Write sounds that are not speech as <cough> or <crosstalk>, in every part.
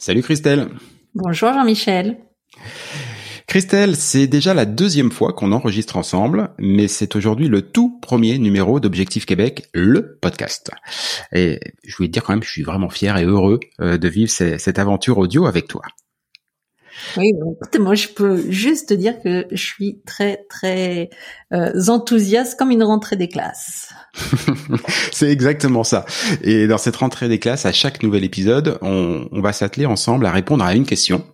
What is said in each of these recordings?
Salut Christelle. Bonjour Jean-Michel. Christelle, c'est déjà la deuxième fois qu'on enregistre ensemble, mais c'est aujourd'hui le tout premier numéro d'Objectif Québec, le podcast. Et je voulais te dire quand même, je suis vraiment fier et heureux euh, de vivre cette aventure audio avec toi. Oui, écoute, moi je peux juste te dire que je suis très très euh, enthousiaste comme une rentrée des classes. <laughs> c'est exactement ça. Et dans cette rentrée des classes, à chaque nouvel épisode, on, on va s'atteler ensemble à répondre à une question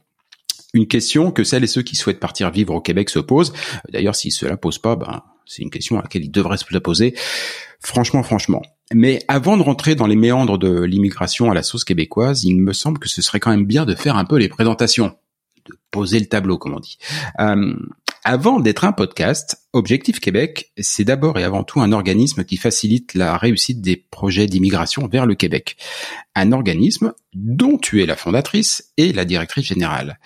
une question que celles et ceux qui souhaitent partir vivre au Québec se posent. D'ailleurs, s'ils se la posent pas, ben, c'est une question à laquelle ils devraient se la poser. Franchement, franchement. Mais avant de rentrer dans les méandres de l'immigration à la sauce québécoise, il me semble que ce serait quand même bien de faire un peu les présentations poser le tableau, comme on dit. Euh, avant d'être un podcast, Objectif Québec, c'est d'abord et avant tout un organisme qui facilite la réussite des projets d'immigration vers le Québec. Un organisme dont tu es la fondatrice et la directrice générale.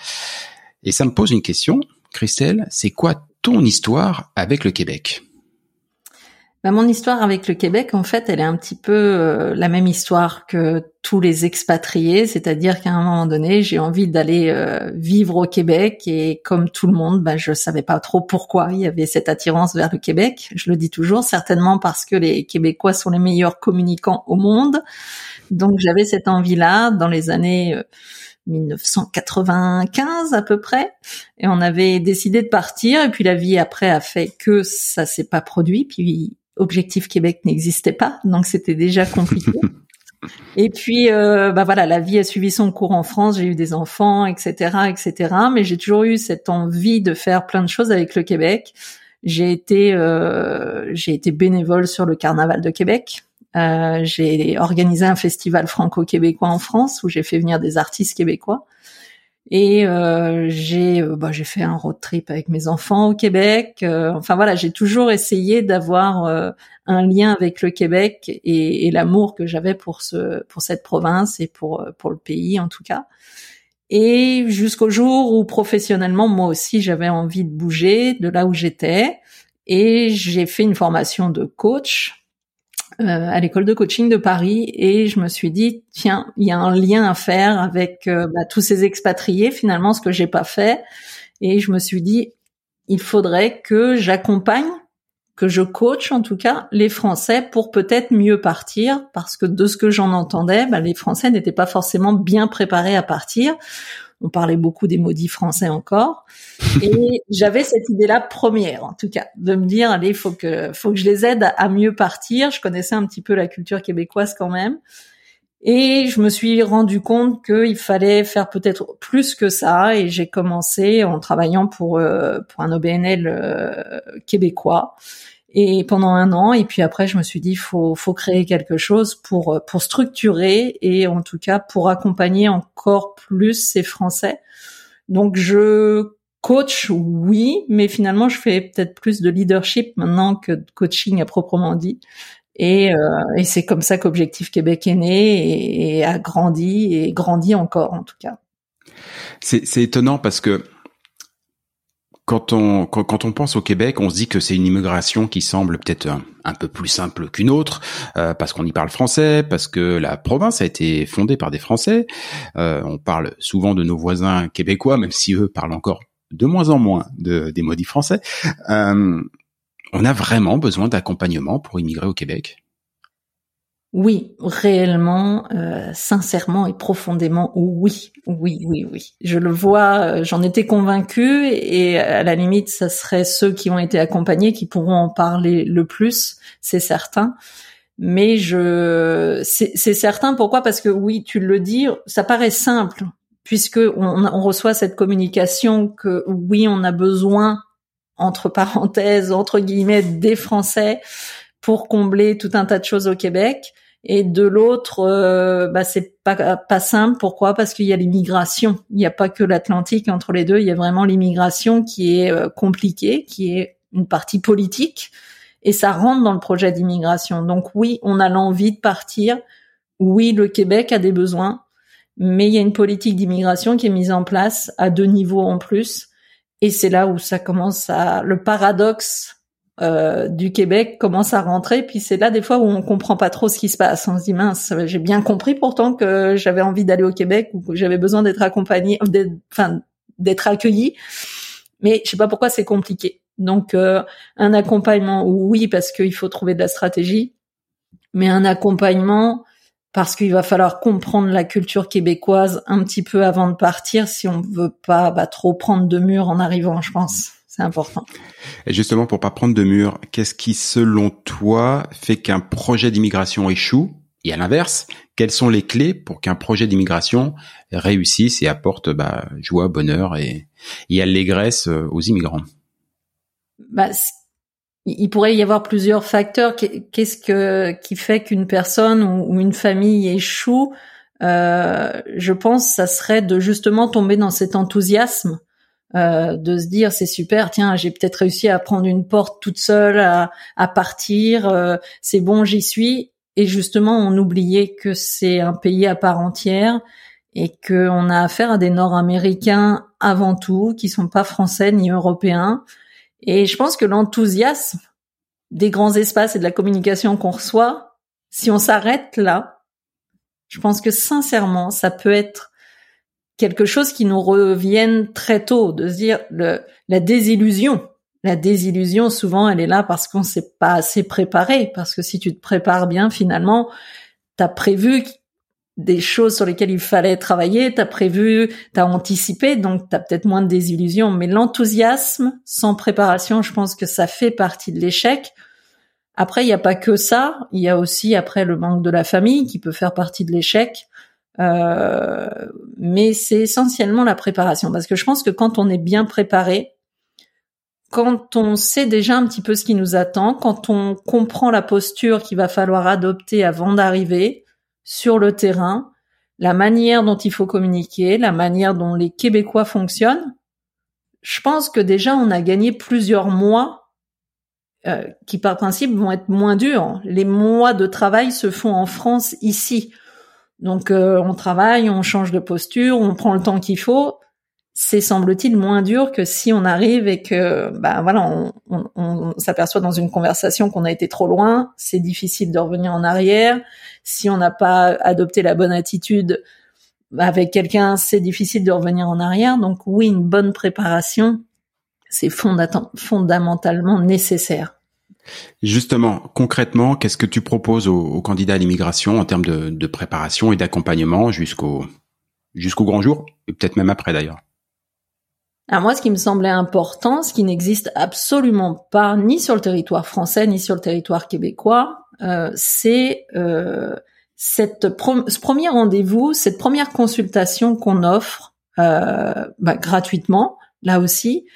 Et ça me pose une question, Christelle, c'est quoi ton histoire avec le Québec? Bah, mon histoire avec le Québec, en fait, elle est un petit peu euh, la même histoire que tous les expatriés, c'est-à-dire qu'à un moment donné, j'ai envie d'aller euh, vivre au Québec et comme tout le monde, bah, je savais pas trop pourquoi il y avait cette attirance vers le Québec. Je le dis toujours, certainement parce que les Québécois sont les meilleurs communicants au monde. Donc j'avais cette envie-là dans les années 1995 euh, à peu près et on avait décidé de partir et puis la vie après a fait que ça s'est pas produit puis Objectif Québec n'existait pas, donc c'était déjà compliqué. <laughs> Et puis, euh, bah voilà, la vie a suivi son cours en France. J'ai eu des enfants, etc., etc. Mais j'ai toujours eu cette envie de faire plein de choses avec le Québec. J'ai été, euh, j'ai été bénévole sur le Carnaval de Québec. Euh, j'ai organisé un festival franco-québécois en France où j'ai fait venir des artistes québécois. Et euh, j'ai euh, bah, j'ai fait un road trip avec mes enfants au Québec. Euh, enfin voilà, j'ai toujours essayé d'avoir euh, un lien avec le Québec et, et l'amour que j'avais pour ce pour cette province et pour pour le pays en tout cas. Et jusqu'au jour où professionnellement moi aussi j'avais envie de bouger de là où j'étais et j'ai fait une formation de coach euh, à l'école de coaching de Paris et je me suis dit tiens il y a un lien à faire avec euh, bah, tous ces expatriés finalement ce que j'ai pas fait. Et je me suis dit il faudrait que j'accompagne que je coach en tout cas les Français pour peut-être mieux partir parce que de ce que j'en entendais bah, les Français n'étaient pas forcément bien préparés à partir on parlait beaucoup des maudits français encore. Et <laughs> j'avais cette idée-là première, en tout cas, de me dire, allez, faut que, faut que je les aide à, mieux partir. Je connaissais un petit peu la culture québécoise quand même. Et je me suis rendu compte qu'il fallait faire peut-être plus que ça. Et j'ai commencé en travaillant pour, euh, pour un OBNL euh, québécois et pendant un an et puis après je me suis dit faut faut créer quelque chose pour pour structurer et en tout cas pour accompagner encore plus ces Français. Donc je coach oui, mais finalement je fais peut-être plus de leadership maintenant que de coaching à proprement dit. Et, euh, et c'est comme ça qu'Objectif Québec est né et, et, a grandi et grandit encore en tout cas. C'est étonnant parce que quand on quand, on pense au Québec, on se dit que c'est une immigration qui semble peut-être un, peu plus simple qu'une autre, euh, parce qu'on y parle français, parce que la province a été fondée par des Français. Euh, on parle souvent de nos voisins québécois, même si eux parlent encore de moins en moins de, des maudits français. Euh, on a vraiment besoin d'accompagnement pour immigrer au Québec. Oui, réellement, euh, sincèrement et profondément, oui, oui, oui, oui. Je le vois, euh, j'en étais convaincue et à la limite, ça serait ceux qui ont été accompagnés qui pourront en parler le plus, c'est certain. Mais je, c'est certain. Pourquoi? Parce que oui, tu le dis, ça paraît simple puisque on, on reçoit cette communication que oui, on a besoin entre parenthèses, entre guillemets, des Français pour combler tout un tas de choses au Québec. Et de l'autre, euh, bah, c'est pas pas simple. Pourquoi? Parce qu'il y a l'immigration. Il n'y a pas que l'Atlantique entre les deux. Il y a vraiment l'immigration qui est euh, compliquée, qui est une partie politique, et ça rentre dans le projet d'immigration. Donc oui, on a l'envie de partir. Oui, le Québec a des besoins, mais il y a une politique d'immigration qui est mise en place à deux niveaux en plus. Et c'est là où ça commence à le paradoxe euh, du Québec commence à rentrer, puis c'est là des fois où on comprend pas trop ce qui se passe. On se dit mince, j'ai bien compris pourtant que j'avais envie d'aller au Québec ou j'avais besoin d'être accompagné, enfin d'être accueilli, mais je sais pas pourquoi c'est compliqué. Donc euh, un accompagnement, oui, parce qu'il faut trouver de la stratégie, mais un accompagnement parce qu'il va falloir comprendre la culture québécoise un petit peu avant de partir si on veut pas bah, trop prendre de murs en arrivant, je pense c'est important. Et justement, pour pas prendre de mur, qu'est-ce qui, selon toi, fait qu'un projet d'immigration échoue? Et à l'inverse, quelles sont les clés pour qu'un projet d'immigration réussisse et apporte bah, joie, bonheur et, et allégresse euh, aux immigrants? Bah, il pourrait y avoir plusieurs facteurs. Qu'est-ce que qui fait qu'une personne ou une famille échoue? Euh, Je pense, ça serait de justement tomber dans cet enthousiasme euh, de se dire c'est super, tiens, j'ai peut-être réussi à prendre une porte toute seule, à, à partir, euh, c'est bon, j'y suis. Et justement, on oubliait que c'est un pays à part entière et qu'on a affaire à des Nord-Américains avant tout, qui sont pas français ni européens. Et je pense que l'enthousiasme des grands espaces et de la communication qu'on reçoit, si on s'arrête là, je pense que sincèrement, ça peut être quelque chose qui nous revienne très tôt, de se dire le, la désillusion. La désillusion, souvent, elle est là parce qu'on s'est pas assez préparé. Parce que si tu te prépares bien, finalement, t'as prévu des choses sur lesquelles il fallait travailler, t'as prévu, t'as anticipé, donc t'as peut-être moins de désillusion. Mais l'enthousiasme sans préparation, je pense que ça fait partie de l'échec. Après, il n'y a pas que ça. Il y a aussi après le manque de la famille qui peut faire partie de l'échec. Euh, mais c'est essentiellement la préparation parce que je pense que quand on est bien préparé, quand on sait déjà un petit peu ce qui nous attend, quand on comprend la posture qu'il va falloir adopter avant d'arriver sur le terrain, la manière dont il faut communiquer, la manière dont les Québécois fonctionnent, je pense que déjà on a gagné plusieurs mois euh, qui par principe vont être moins durs. Les mois de travail se font en France ici. Donc euh, on travaille, on change de posture, on prend le temps qu'il faut. C'est semble-t-il moins dur que si on arrive et que bah voilà on, s'aperçoit dans une conversation qu'on a été trop loin. C'est difficile de revenir en arrière. Si on n'a pas adopté la bonne attitude avec quelqu'un, c'est difficile de revenir en arrière. Donc oui, une bonne préparation, c'est fondamentalement nécessaire. Justement, concrètement, qu'est-ce que tu proposes aux, candidats à l'immigration en termes de, préparation et d'accompagnement jusqu'au jusqu'au grand jour et peut-être même après d'ailleurs? Alors moi, ce qui me semblait important, ce qui n'existe absolument pas ni sur le territoire français ni sur le territoire québécois, euh, c'est euh, cette ce premier rendez-vous, cette première consultation qu'on offre euh, bah, gratuitement, là aussi.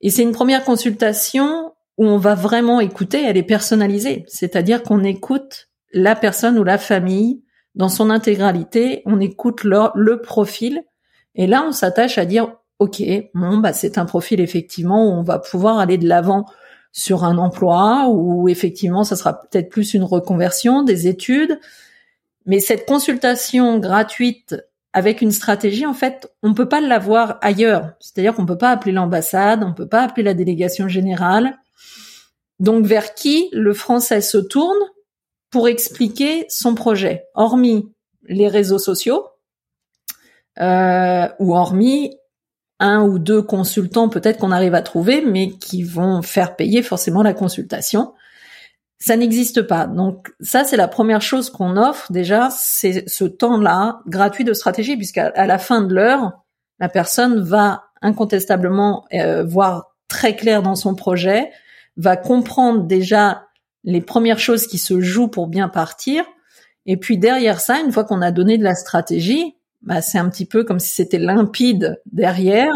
Et c'est une première consultation où on va vraiment écouter, elle est personnalisée. C'est-à-dire qu'on écoute la personne ou la famille dans son intégralité, on écoute le profil, et là on s'attache à dire, ok, bon bah c'est un profil effectivement où on va pouvoir aller de l'avant sur un emploi, ou effectivement ça sera peut-être plus une reconversion, des études, mais cette consultation gratuite avec une stratégie, en fait, on peut pas l'avoir ailleurs. C'est-à-dire qu'on peut pas appeler l'ambassade, on peut pas appeler la délégation générale. Donc, vers qui le français se tourne pour expliquer son projet, hormis les réseaux sociaux, euh, ou hormis un ou deux consultants peut-être qu'on arrive à trouver, mais qui vont faire payer forcément la consultation. Ça n'existe pas. Donc ça, c'est la première chose qu'on offre déjà, c'est ce temps-là gratuit de stratégie, puisqu'à la fin de l'heure, la personne va incontestablement euh, voir très clair dans son projet, va comprendre déjà les premières choses qui se jouent pour bien partir, et puis derrière ça, une fois qu'on a donné de la stratégie, bah, c'est un petit peu comme si c'était limpide derrière.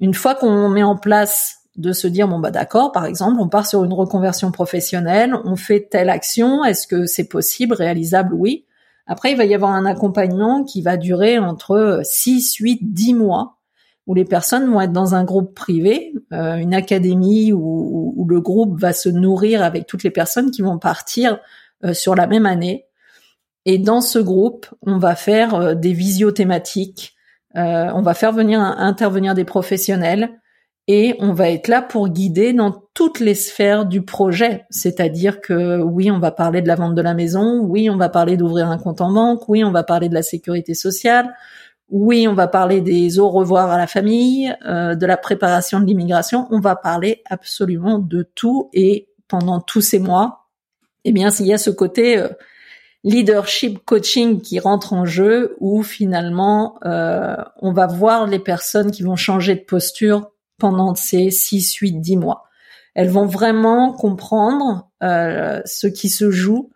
Une fois qu'on met en place de se dire bon bah d'accord, par exemple, on part sur une reconversion professionnelle, on fait telle action, est-ce que c'est possible, réalisable Oui. Après, il va y avoir un accompagnement qui va durer entre 6, 8, 10 mois, où les personnes vont être dans un groupe privé, euh, une académie où, où, le groupe va se nourrir avec toutes les personnes qui vont partir euh, sur la même année. Et dans ce groupe, on va faire euh, des visio thématiques, euh, on va faire venir intervenir des professionnels et on va être là pour guider dans toutes les sphères du projet. C'est-à-dire que oui, on va parler de la vente de la maison, oui, on va parler d'ouvrir un compte en banque, oui, on va parler de la sécurité sociale, oui, on va parler des au revoir à la famille, euh, de la préparation de l'immigration. On va parler absolument de tout et pendant tous ces mois, eh bien, il y a ce côté euh, leadership coaching qui rentre en jeu où finalement euh, on va voir les personnes qui vont changer de posture pendant ces 6, 8, 10 mois. Elles vont vraiment comprendre ce qui se joue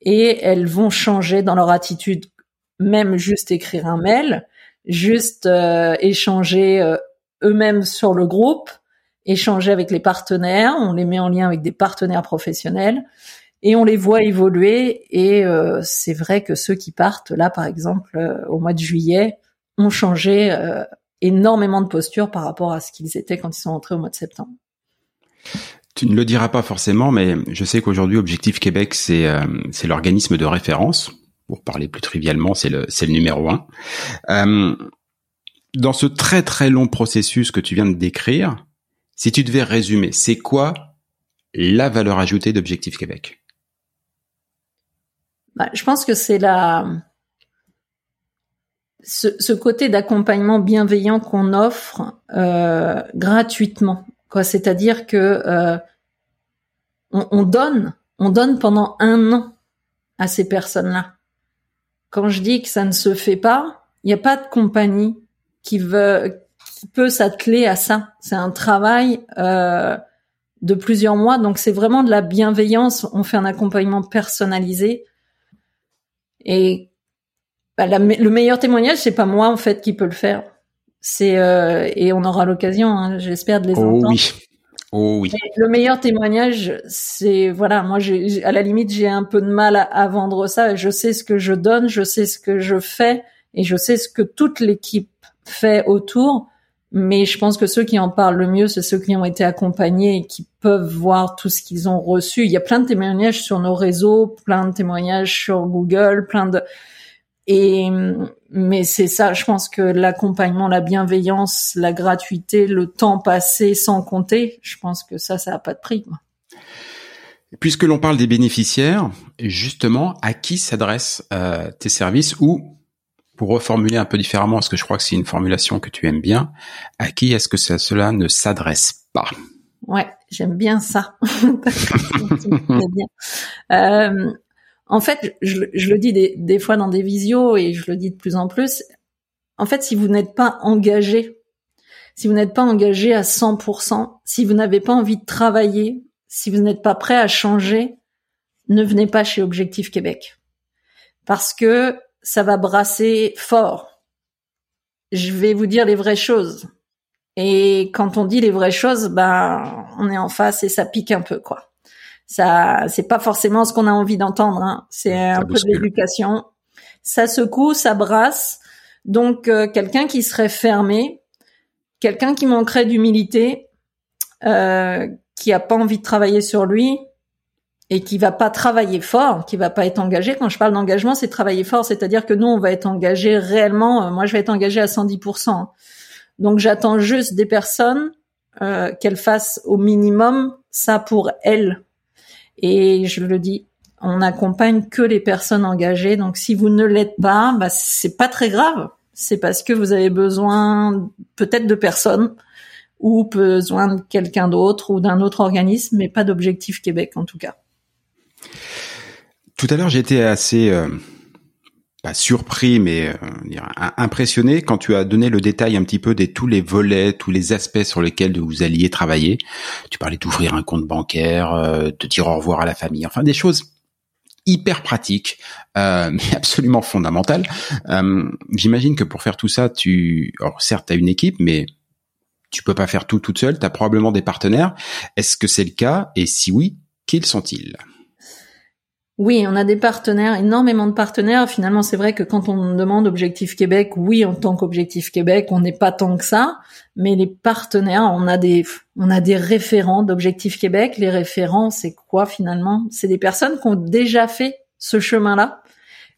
et elles vont changer dans leur attitude, même juste écrire un mail, juste euh, échanger euh, eux-mêmes sur le groupe, échanger avec les partenaires, on les met en lien avec des partenaires professionnels et on les voit évoluer. Et euh, c'est vrai que ceux qui partent là, par exemple, euh, au mois de juillet, ont changé euh, énormément de posture par rapport à ce qu'ils étaient quand ils sont entrés au mois de septembre. Tu ne le diras pas forcément, mais je sais qu'aujourd'hui, Objectif Québec, c'est c'est l'organisme de référence. Pour parler plus trivialement, c'est le c'est le numéro un. dans ce très très long processus que tu viens de décrire, si tu devais résumer, c'est quoi la valeur ajoutée d'Objectif Québec? Bah, je pense que c'est la ce, côté d'accompagnement bienveillant qu'on offre euh, gratuitement, quoi. C'est-à-dire que euh, on, donne, on donne pendant un an à ces personnes-là. Quand je dis que ça ne se fait pas, il n'y a pas de compagnie qui veut, qui peut s'atteler à ça. C'est un travail euh, de plusieurs mois, donc c'est vraiment de la bienveillance. On fait un accompagnement personnalisé et bah, le meilleur témoignage, c'est pas moi en fait qui peut le faire. C'est euh, et on aura l'occasion, hein, j'espère, de les oh, entendre. Oui. Oh le meilleur témoignage, c'est voilà, moi, j'ai, à la limite, j'ai un peu de mal à, vendre ça. Je sais ce que je donne, je sais ce que je fais, et je sais ce que toute l'équipe fait autour. Mais je pense que ceux qui en parlent le mieux, c'est ceux qui ont été accompagnés et qui peuvent voir tout ce qu'ils ont reçu. Il y a plein de témoignages sur nos réseaux, plein de témoignages sur Google, plein de et mais c'est ça, je pense que l'accompagnement, la bienveillance, la gratuité, le temps passé sans compter, je pense que ça, ça a pas de prix. Puisque l'on parle des bénéficiaires, justement, à qui s'adressent euh, tes services ou pour reformuler un peu différemment, parce que je crois que c'est une formulation que tu aimes bien, à qui est-ce que cela ne s'adresse pas? Ouais, j'aime bien ça. <laughs> Euh, en fait, je, le dis des, fois dans des visios et je le dis de plus en plus. En fait, si vous n'êtes pas engagé, si vous n'êtes pas engagé à 100%, si vous n'avez pas envie de travailler, si vous n'êtes pas prêt à changer, ne venez pas chez Objectif Québec. Parce que ça va brasser fort. Je vais vous dire les vraies choses. Et quand on dit les vraies choses, ben on est en face et ça pique un peu quoi. Ça, c'est pas forcément ce qu'on a envie d'entendre. Hein. C'est un peu de l'éducation. Ça secoue, ça brasse. Donc euh, quelqu'un qui serait fermé, quelqu'un qui manquerait d'humilité, euh, qui a pas envie de travailler sur lui, et qui va pas travailler fort, qui va pas être engagé. Quand je parle d'engagement, c'est travailler fort, c'est-à-dire que nous, on va être engagé réellement. Euh, moi, je vais être engagé à 110%. Donc, j'attends juste des personnes euh, qu'elles fassent au minimum ça pour elles. Et je le dis, on n'accompagne que les personnes engagées. Donc, si vous ne l'êtes pas, bah, c'est pas très grave. C'est parce que vous avez besoin peut-être de personnes ou besoin de quelqu'un d'autre ou d'un autre organisme, mais pas d'objectif Québec en tout cas. Tout à l'heure, j'étais assez euh, surpris, mais euh, impressionné quand tu as donné le détail un petit peu de tous les volets, tous les aspects sur lesquels vous alliez travailler. Tu parlais d'ouvrir un compte bancaire, euh, de dire au revoir à la famille, enfin des choses hyper pratiques, euh, <laughs> mais absolument fondamentales. J'imagine que pour faire tout ça, tu, certes, tu as une équipe, mais tu peux pas faire tout toute seule. Tu as probablement des partenaires. Est-ce que c'est le cas? Et si oui, quels sont-ils? Oui, on a des partenaires, énormément de partenaires. Finalement, c'est vrai que quand on demande Objectif Québec, oui, en tant qu'Objectif Québec, on n'est pas tant que ça. Mais les partenaires, on a des, on a des référents d'Objectif Québec. Les référents, c'est quoi finalement? C'est des personnes qui ont déjà fait ce chemin-là,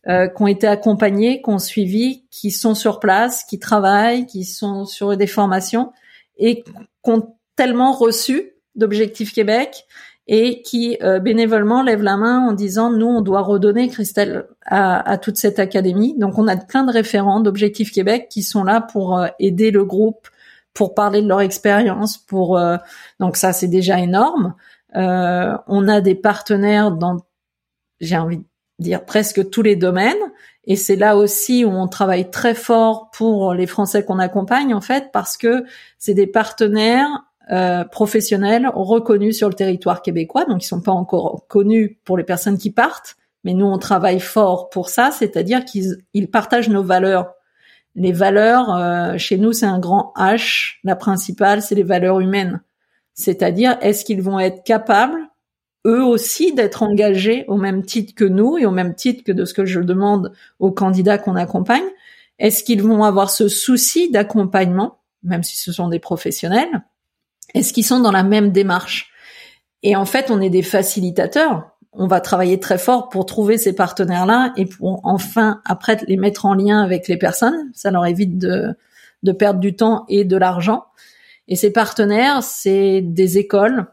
euh, qui ont été accompagnées, qui ont suivi, qui sont sur place, qui travaillent, qui sont sur des formations et qui ont tellement reçu d'Objectif Québec et qui euh, bénévolement lève la main en disant nous on doit redonner Christelle à, toute cette académie. Donc on a plein de référents d'Objectif Québec qui sont là pour euh, aider le groupe, pour parler de leur expérience, pour euh, donc ça c'est déjà énorme. on a des partenaires dans j'ai envie de dire presque tous les domaines et c'est là aussi où on travaille très fort pour les Français qu'on accompagne en fait parce que c'est des partenaires euh, professionnels reconnus sur le territoire québécois, donc ils sont pas encore connus pour les personnes qui partent, mais nous on travaille fort pour ça, c'est-à-dire qu'ils ils partagent nos valeurs. Les valeurs, euh, chez nous c'est un grand H, la principale c'est les valeurs humaines, c'est-à-dire est-ce qu'ils vont être capables eux aussi d'être engagés au même titre que nous et au même titre que de ce que je demande aux candidats qu'on accompagne? Est-ce qu'ils vont avoir ce souci d'accompagnement, même si ce sont des professionnels? Est-ce qu'ils sont dans la même démarche? Et en fait, on est des facilitateurs. On va travailler très fort pour trouver ces partenaires-là et pour enfin après les mettre en lien avec les personnes. Ça leur évite de, de perdre du temps et de l'argent. Et ces partenaires, c'est des écoles,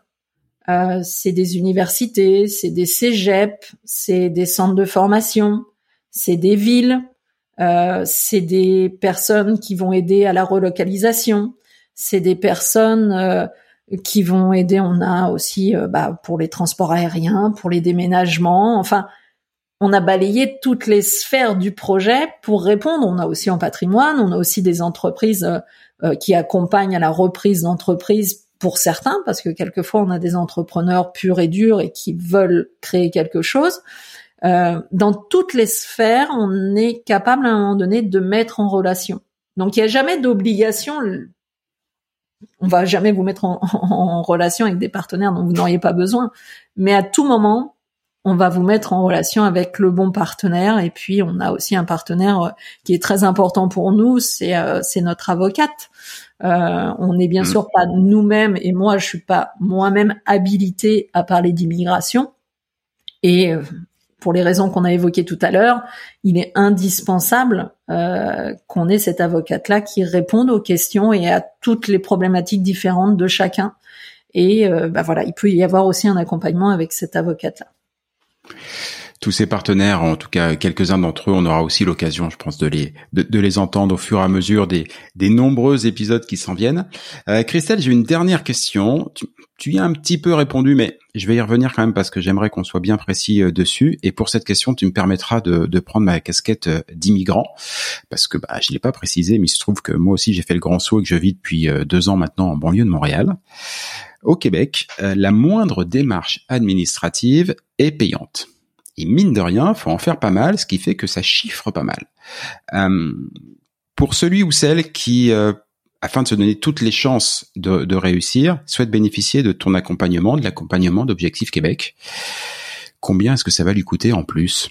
euh, c'est des universités, c'est des cégeps, c'est des centres de formation, c'est des villes, euh, c'est des personnes qui vont aider à la relocalisation, c'est des personnes euh, qui vont aider. On a aussi euh, bah, pour les transports aériens, pour les déménagements. Enfin, on a balayé toutes les sphères du projet pour répondre. On a aussi en patrimoine, on a aussi des entreprises euh, qui accompagnent à la reprise d'entreprises pour certains, parce que quelquefois on a des entrepreneurs purs et durs et qui veulent créer quelque chose. dans toutes les sphères, on est capable à un moment donné de mettre en relation. Donc il n'y a jamais d'obligation on va jamais vous mettre <laughs> en, relation avec des partenaires dont vous n'auriez pas besoin. Mais à tout moment, on va vous mettre en relation avec le bon partenaire. Et puis, on a aussi un partenaire euh, qui est très important pour nous, c'est euh, notre avocate. Euh, on n'est bien mmh. sûr pas nous-mêmes, et moi, je suis pas moi-même habilitée à parler d'immigration. Et pour les raisons qu'on a évoquées tout à l'heure, il est indispensable euh, qu'on ait cette avocate-là qui réponde aux questions et à toutes les problématiques différentes de chacun. Et euh, bah voilà, il peut y avoir aussi un accompagnement avec cette avocate-là tous ces partenaires, en tout cas quelques-uns d'entre eux, on aura aussi l'occasion, je pense, de les de, les entendre au fur et à mesure des des nombreux épisodes qui s'en viennent. Euh, Christelle, j'ai une dernière question. Tu, y as un petit peu répondu, mais je vais y revenir quand même parce que j'aimerais qu'on soit bien précis euh, dessus. Et pour cette question, tu me permettras de, de prendre ma casquette euh, d'immigrant parce que bah, je l'ai pas précisé, mais il se trouve que moi aussi j'ai fait le grand saut et que je vis depuis euh, deux ans maintenant en banlieue de Montréal. Au Québec, la moindre démarche administrative est payante. Et mine de rien, faut en faire pas mal, ce qui fait que ça chiffre pas mal. Euh, pour celui ou celle qui, euh, afin de se donner toutes les chances de, réussir, souhaite bénéficier de ton accompagnement, de l'accompagnement d'Objectif Québec, combien est-ce que ça va lui coûter en plus?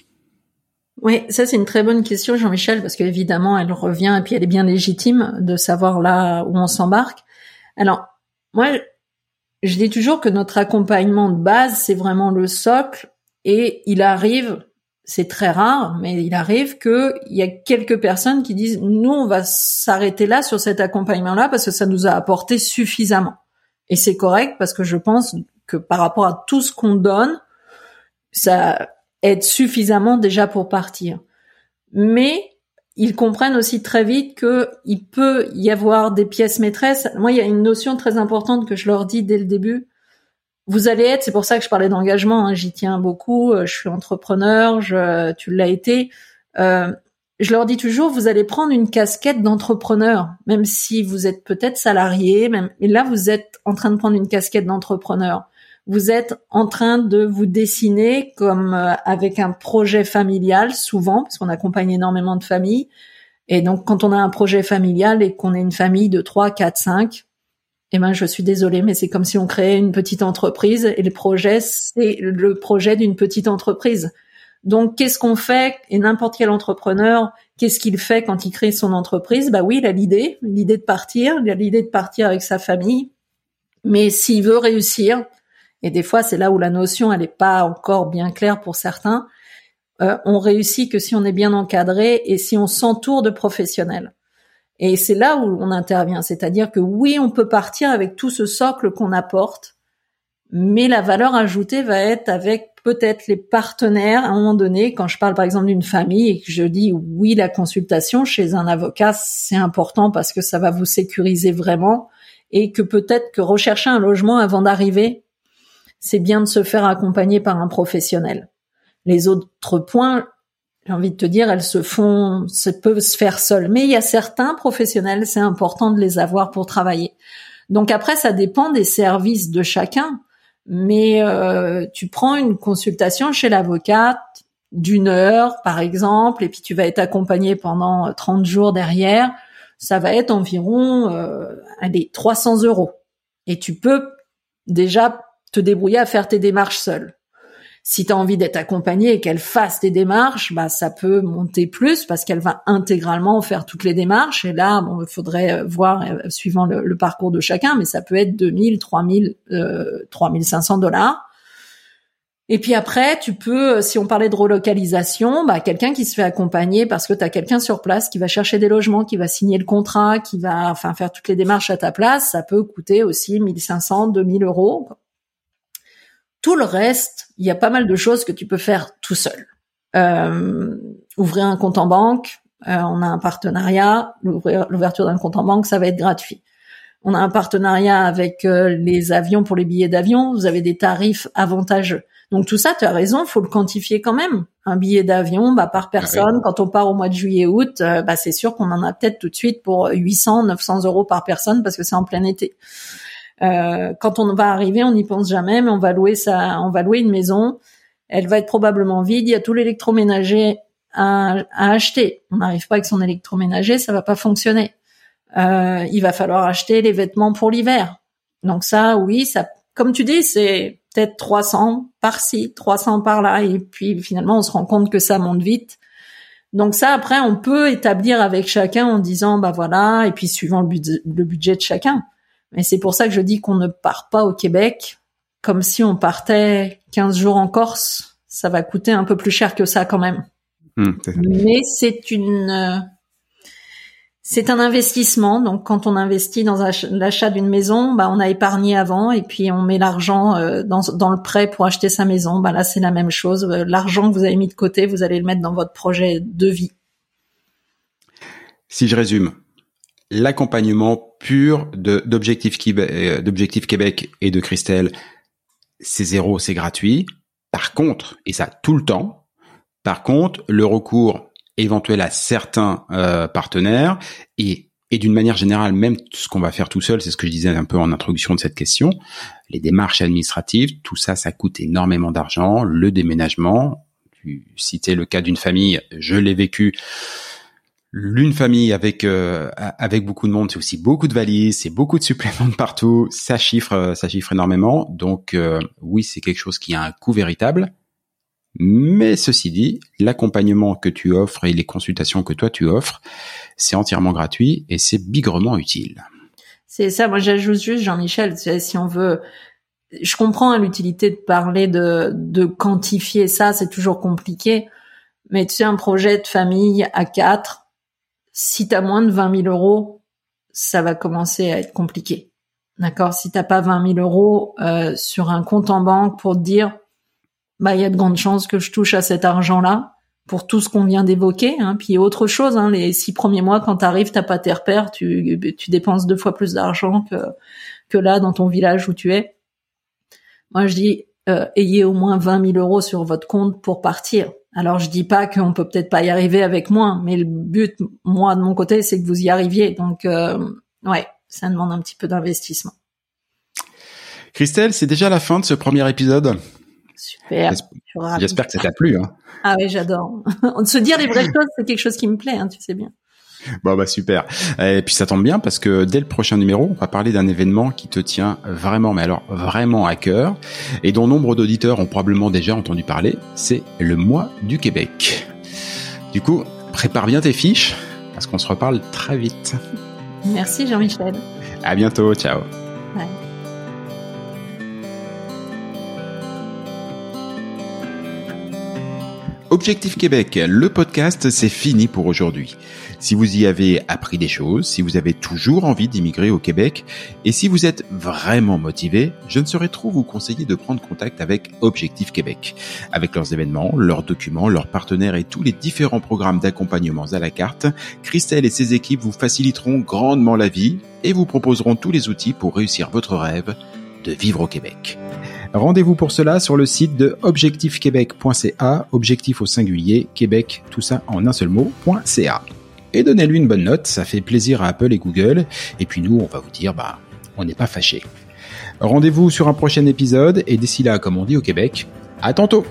Oui, ça c'est une très bonne question, Jean-Michel, parce qu'évidemment, elle revient et puis elle est bien légitime de savoir là où on s'embarque. Alors, moi, je dis toujours que notre accompagnement de base, c'est vraiment le socle et il arrive, c'est très rare, mais il arrive qu'il y a quelques personnes qui disent, nous, on va s'arrêter là sur cet accompagnement-là parce que ça nous a apporté suffisamment. Et c'est correct parce que je pense que par rapport à tout ce qu'on donne, ça aide suffisamment déjà pour partir. Mais ils comprennent aussi très vite que il peut y avoir des pièces maîtresses. Moi, il y a une notion très importante que je leur dis dès le début. Vous allez être, c'est pour ça que je parlais d'engagement, hein, j'y tiens beaucoup, euh, je suis entrepreneur, je, tu l'as été. Euh, je leur dis toujours, vous allez prendre une casquette d'entrepreneur, même si vous êtes peut-être salarié, même, mais là, vous êtes en train de prendre une casquette d'entrepreneur. Vous êtes en train de vous dessiner comme euh, avec un projet familial, souvent, parce qu'on accompagne énormément de familles. Et donc, quand on a un projet familial et qu'on est une famille de 3, 4, 5, eh ben, je suis désolée, mais c'est comme si on créait une petite entreprise et le projet, c'est le projet d'une petite entreprise. Donc, qu'est-ce qu'on fait? Et n'importe quel entrepreneur, qu'est-ce qu'il fait quand il crée son entreprise? Bah oui, il a l'idée, l'idée de partir, il a l'idée de partir avec sa famille. Mais s'il veut réussir, et des fois c'est là où la notion elle n'est pas encore bien claire pour certains, euh, on réussit que si on est bien encadré et si on s'entoure de professionnels. Et c'est là où on intervient, c'est-à-dire que oui, on peut partir avec tout ce socle qu'on apporte, mais la valeur ajoutée va être avec peut-être les partenaires à un moment donné, quand je parle par exemple d'une famille et que je dis oui, la consultation chez un avocat, c'est important parce que ça va vous sécuriser vraiment et que peut-être que rechercher un logement avant d'arriver, c'est bien de se faire accompagner par un professionnel. Les autres points, j'ai envie de te dire, elles se font, se peuvent se faire seules. Mais il y a certains professionnels, c'est important de les avoir pour travailler. Donc après, ça dépend des services de chacun mais euh, tu prends une consultation chez l'avocate d'une heure, par exemple, et puis tu vas être accompagné pendant 30 jours derrière, ça va être environ euh, allez, 300 euros. Et tu peux déjà te débrouiller à faire tes démarches seul. Si tu as envie d'être accompagnée et qu'elle fasse tes démarches, bah ça peut monter plus parce qu'elle va intégralement faire toutes les démarches. Et là, bon, il faudrait euh, voir euh, suivant le, parcours de chacun, mais ça peut être 2000, 3000, euh, 3500 dollars. Et puis après, tu peux, euh, si on parlait de relocalisation, bah, quelqu'un qui se fait accompagner parce que tu as quelqu'un sur place qui va chercher des logements, qui va signer le contrat, qui va enfin faire toutes les démarches à ta place, ça peut coûter aussi 1500, 2000 euros. Tout le reste, il y a pas mal de choses que tu peux faire tout seul. Euh, ouvrir un compte en banque, euh, on a un partenariat, l'ouverture d'un compte en banque, ça va être gratuit. On a un partenariat avec euh, les avions pour les billets d'avion, vous avez des tarifs avantageux. Donc tout ça, tu as raison, faut le quantifier quand même. Un billet d'avion, bah, par personne, quand on part au mois de juillet-août, bah, c'est sûr qu'on en a peut-être tout de suite pour 800, 900 euros par personne parce que c'est en plein été. Euh, quand on va arriver, on n'y pense jamais, mais on va louer ça, on va louer une maison. Elle va être probablement vide. Il y a tout l'électroménager à, à, acheter. On n'arrive pas avec son électroménager, ça va pas fonctionner. Euh, il va falloir acheter les vêtements pour l'hiver. Donc ça, oui, ça, comme tu dis, c'est peut-être 300 par-ci, 300 par-là, et puis finalement, on se rend compte que ça monte vite. Donc ça, après, on peut établir avec chacun en disant, bah voilà, et puis suivant le, le budget de chacun. Mais c'est pour ça que je dis qu'on ne part pas au Québec comme si on partait 15 jours en Corse. Ça va coûter un peu plus cher que ça quand même. Hmm, Mais c'est une, euh, c'est un investissement. Donc, quand on investit dans l'achat d'une maison, bah, on a épargné avant et puis on met l'argent euh, dans, dans le prêt pour acheter sa maison. Bah, là, c'est la même chose. Euh, l'argent que vous avez mis de côté, vous allez le mettre dans votre projet de vie. Si je résume, l'accompagnement pur d'Objectif Québec, euh, Québec et de Christelle, c'est zéro, c'est gratuit. Par contre, et ça tout le temps, par contre, le recours éventuel à certains euh, partenaires et, et d'une manière générale, même ce qu'on va faire tout seul, c'est ce que je disais un peu en introduction de cette question, les démarches administratives, tout ça, ça coûte énormément d'argent, le déménagement, tu citais le cas d'une famille, je l'ai vécu, L'une famille avec euh, avec beaucoup de monde, c'est aussi beaucoup de valises, c'est beaucoup de suppléments de partout, ça chiffre euh, ça chiffre énormément. Donc euh, oui, c'est quelque chose qui a un coût véritable. Mais ceci dit, l'accompagnement que tu offres et les consultations que toi tu offres, c'est entièrement gratuit et c'est bigrement utile. C'est ça. Moi, j'ajoute juste Jean-Michel. Si on veut, je comprends hein, l'utilité de parler de, de quantifier ça. C'est toujours compliqué. Mais tu sais, un projet de famille à quatre, si t'as moins de 20 000 euros, ça va commencer à être compliqué. D'accord? Si t'as pas 20 000 euros euh, sur un compte en banque pour te dire, bah il y a de grandes chances que je touche à cet argent-là pour tout ce qu'on vient d'évoquer. Hein. Puis autre chose, hein, les six premiers mois, quand t'arrives, t'as pas tes repères, tu, tu dépenses deux fois plus d'argent que que là dans ton village où tu es. Moi, je dis, euh, ayez au moins 20 000 euros sur votre compte pour partir. Alors je dis pas qu'on peut peut-être pas y arriver avec moins, mais le but, moi de mon côté, c'est que vous y arriviez. Donc euh, ouais, ça demande un petit peu d'investissement. Christelle, c'est déjà la fin de ce premier épisode. Super. J'espère que ça t'a plu. Hein. Ah oui, j'adore. <laughs> Se dire les vraies <laughs> choses, c'est quelque chose qui me plaît, hein, tu sais bien. Bon bah super. Et puis ça tombe bien parce que dès le prochain numéro, on va parler d'un événement qui te tient vraiment, mais alors vraiment à cœur, et dont nombre d'auditeurs ont probablement déjà entendu parler. C'est le mois du Québec. Du coup, prépare bien tes fiches parce qu'on se reparle très vite. Merci Jean-Michel. À bientôt. Ciao. Objectif Québec, le podcast, c'est fini pour aujourd'hui. Si vous y avez appris des choses, si vous avez toujours envie d'immigrer au Québec, et si vous êtes vraiment motivé, je ne saurais trop vous conseiller de prendre contact avec Objectif Québec. Avec leurs événements, leurs documents, leurs partenaires et tous les différents programmes d'accompagnement à la carte, Christelle et ses équipes vous faciliteront grandement la vie et vous proposeront tous les outils pour réussir votre rêve de vivre au Québec. Rendez-vous pour cela sur le site de objectifquebec.ca, objectif au singulier, Québec, tout ça en un seul mot.ca. Et donnez-lui une bonne note, ça fait plaisir à Apple et Google. Et puis nous, on va vous dire, bah, on n'est pas fâchés. Rendez-vous sur un prochain épisode et d'ici là, comme on dit au Québec, à tantôt!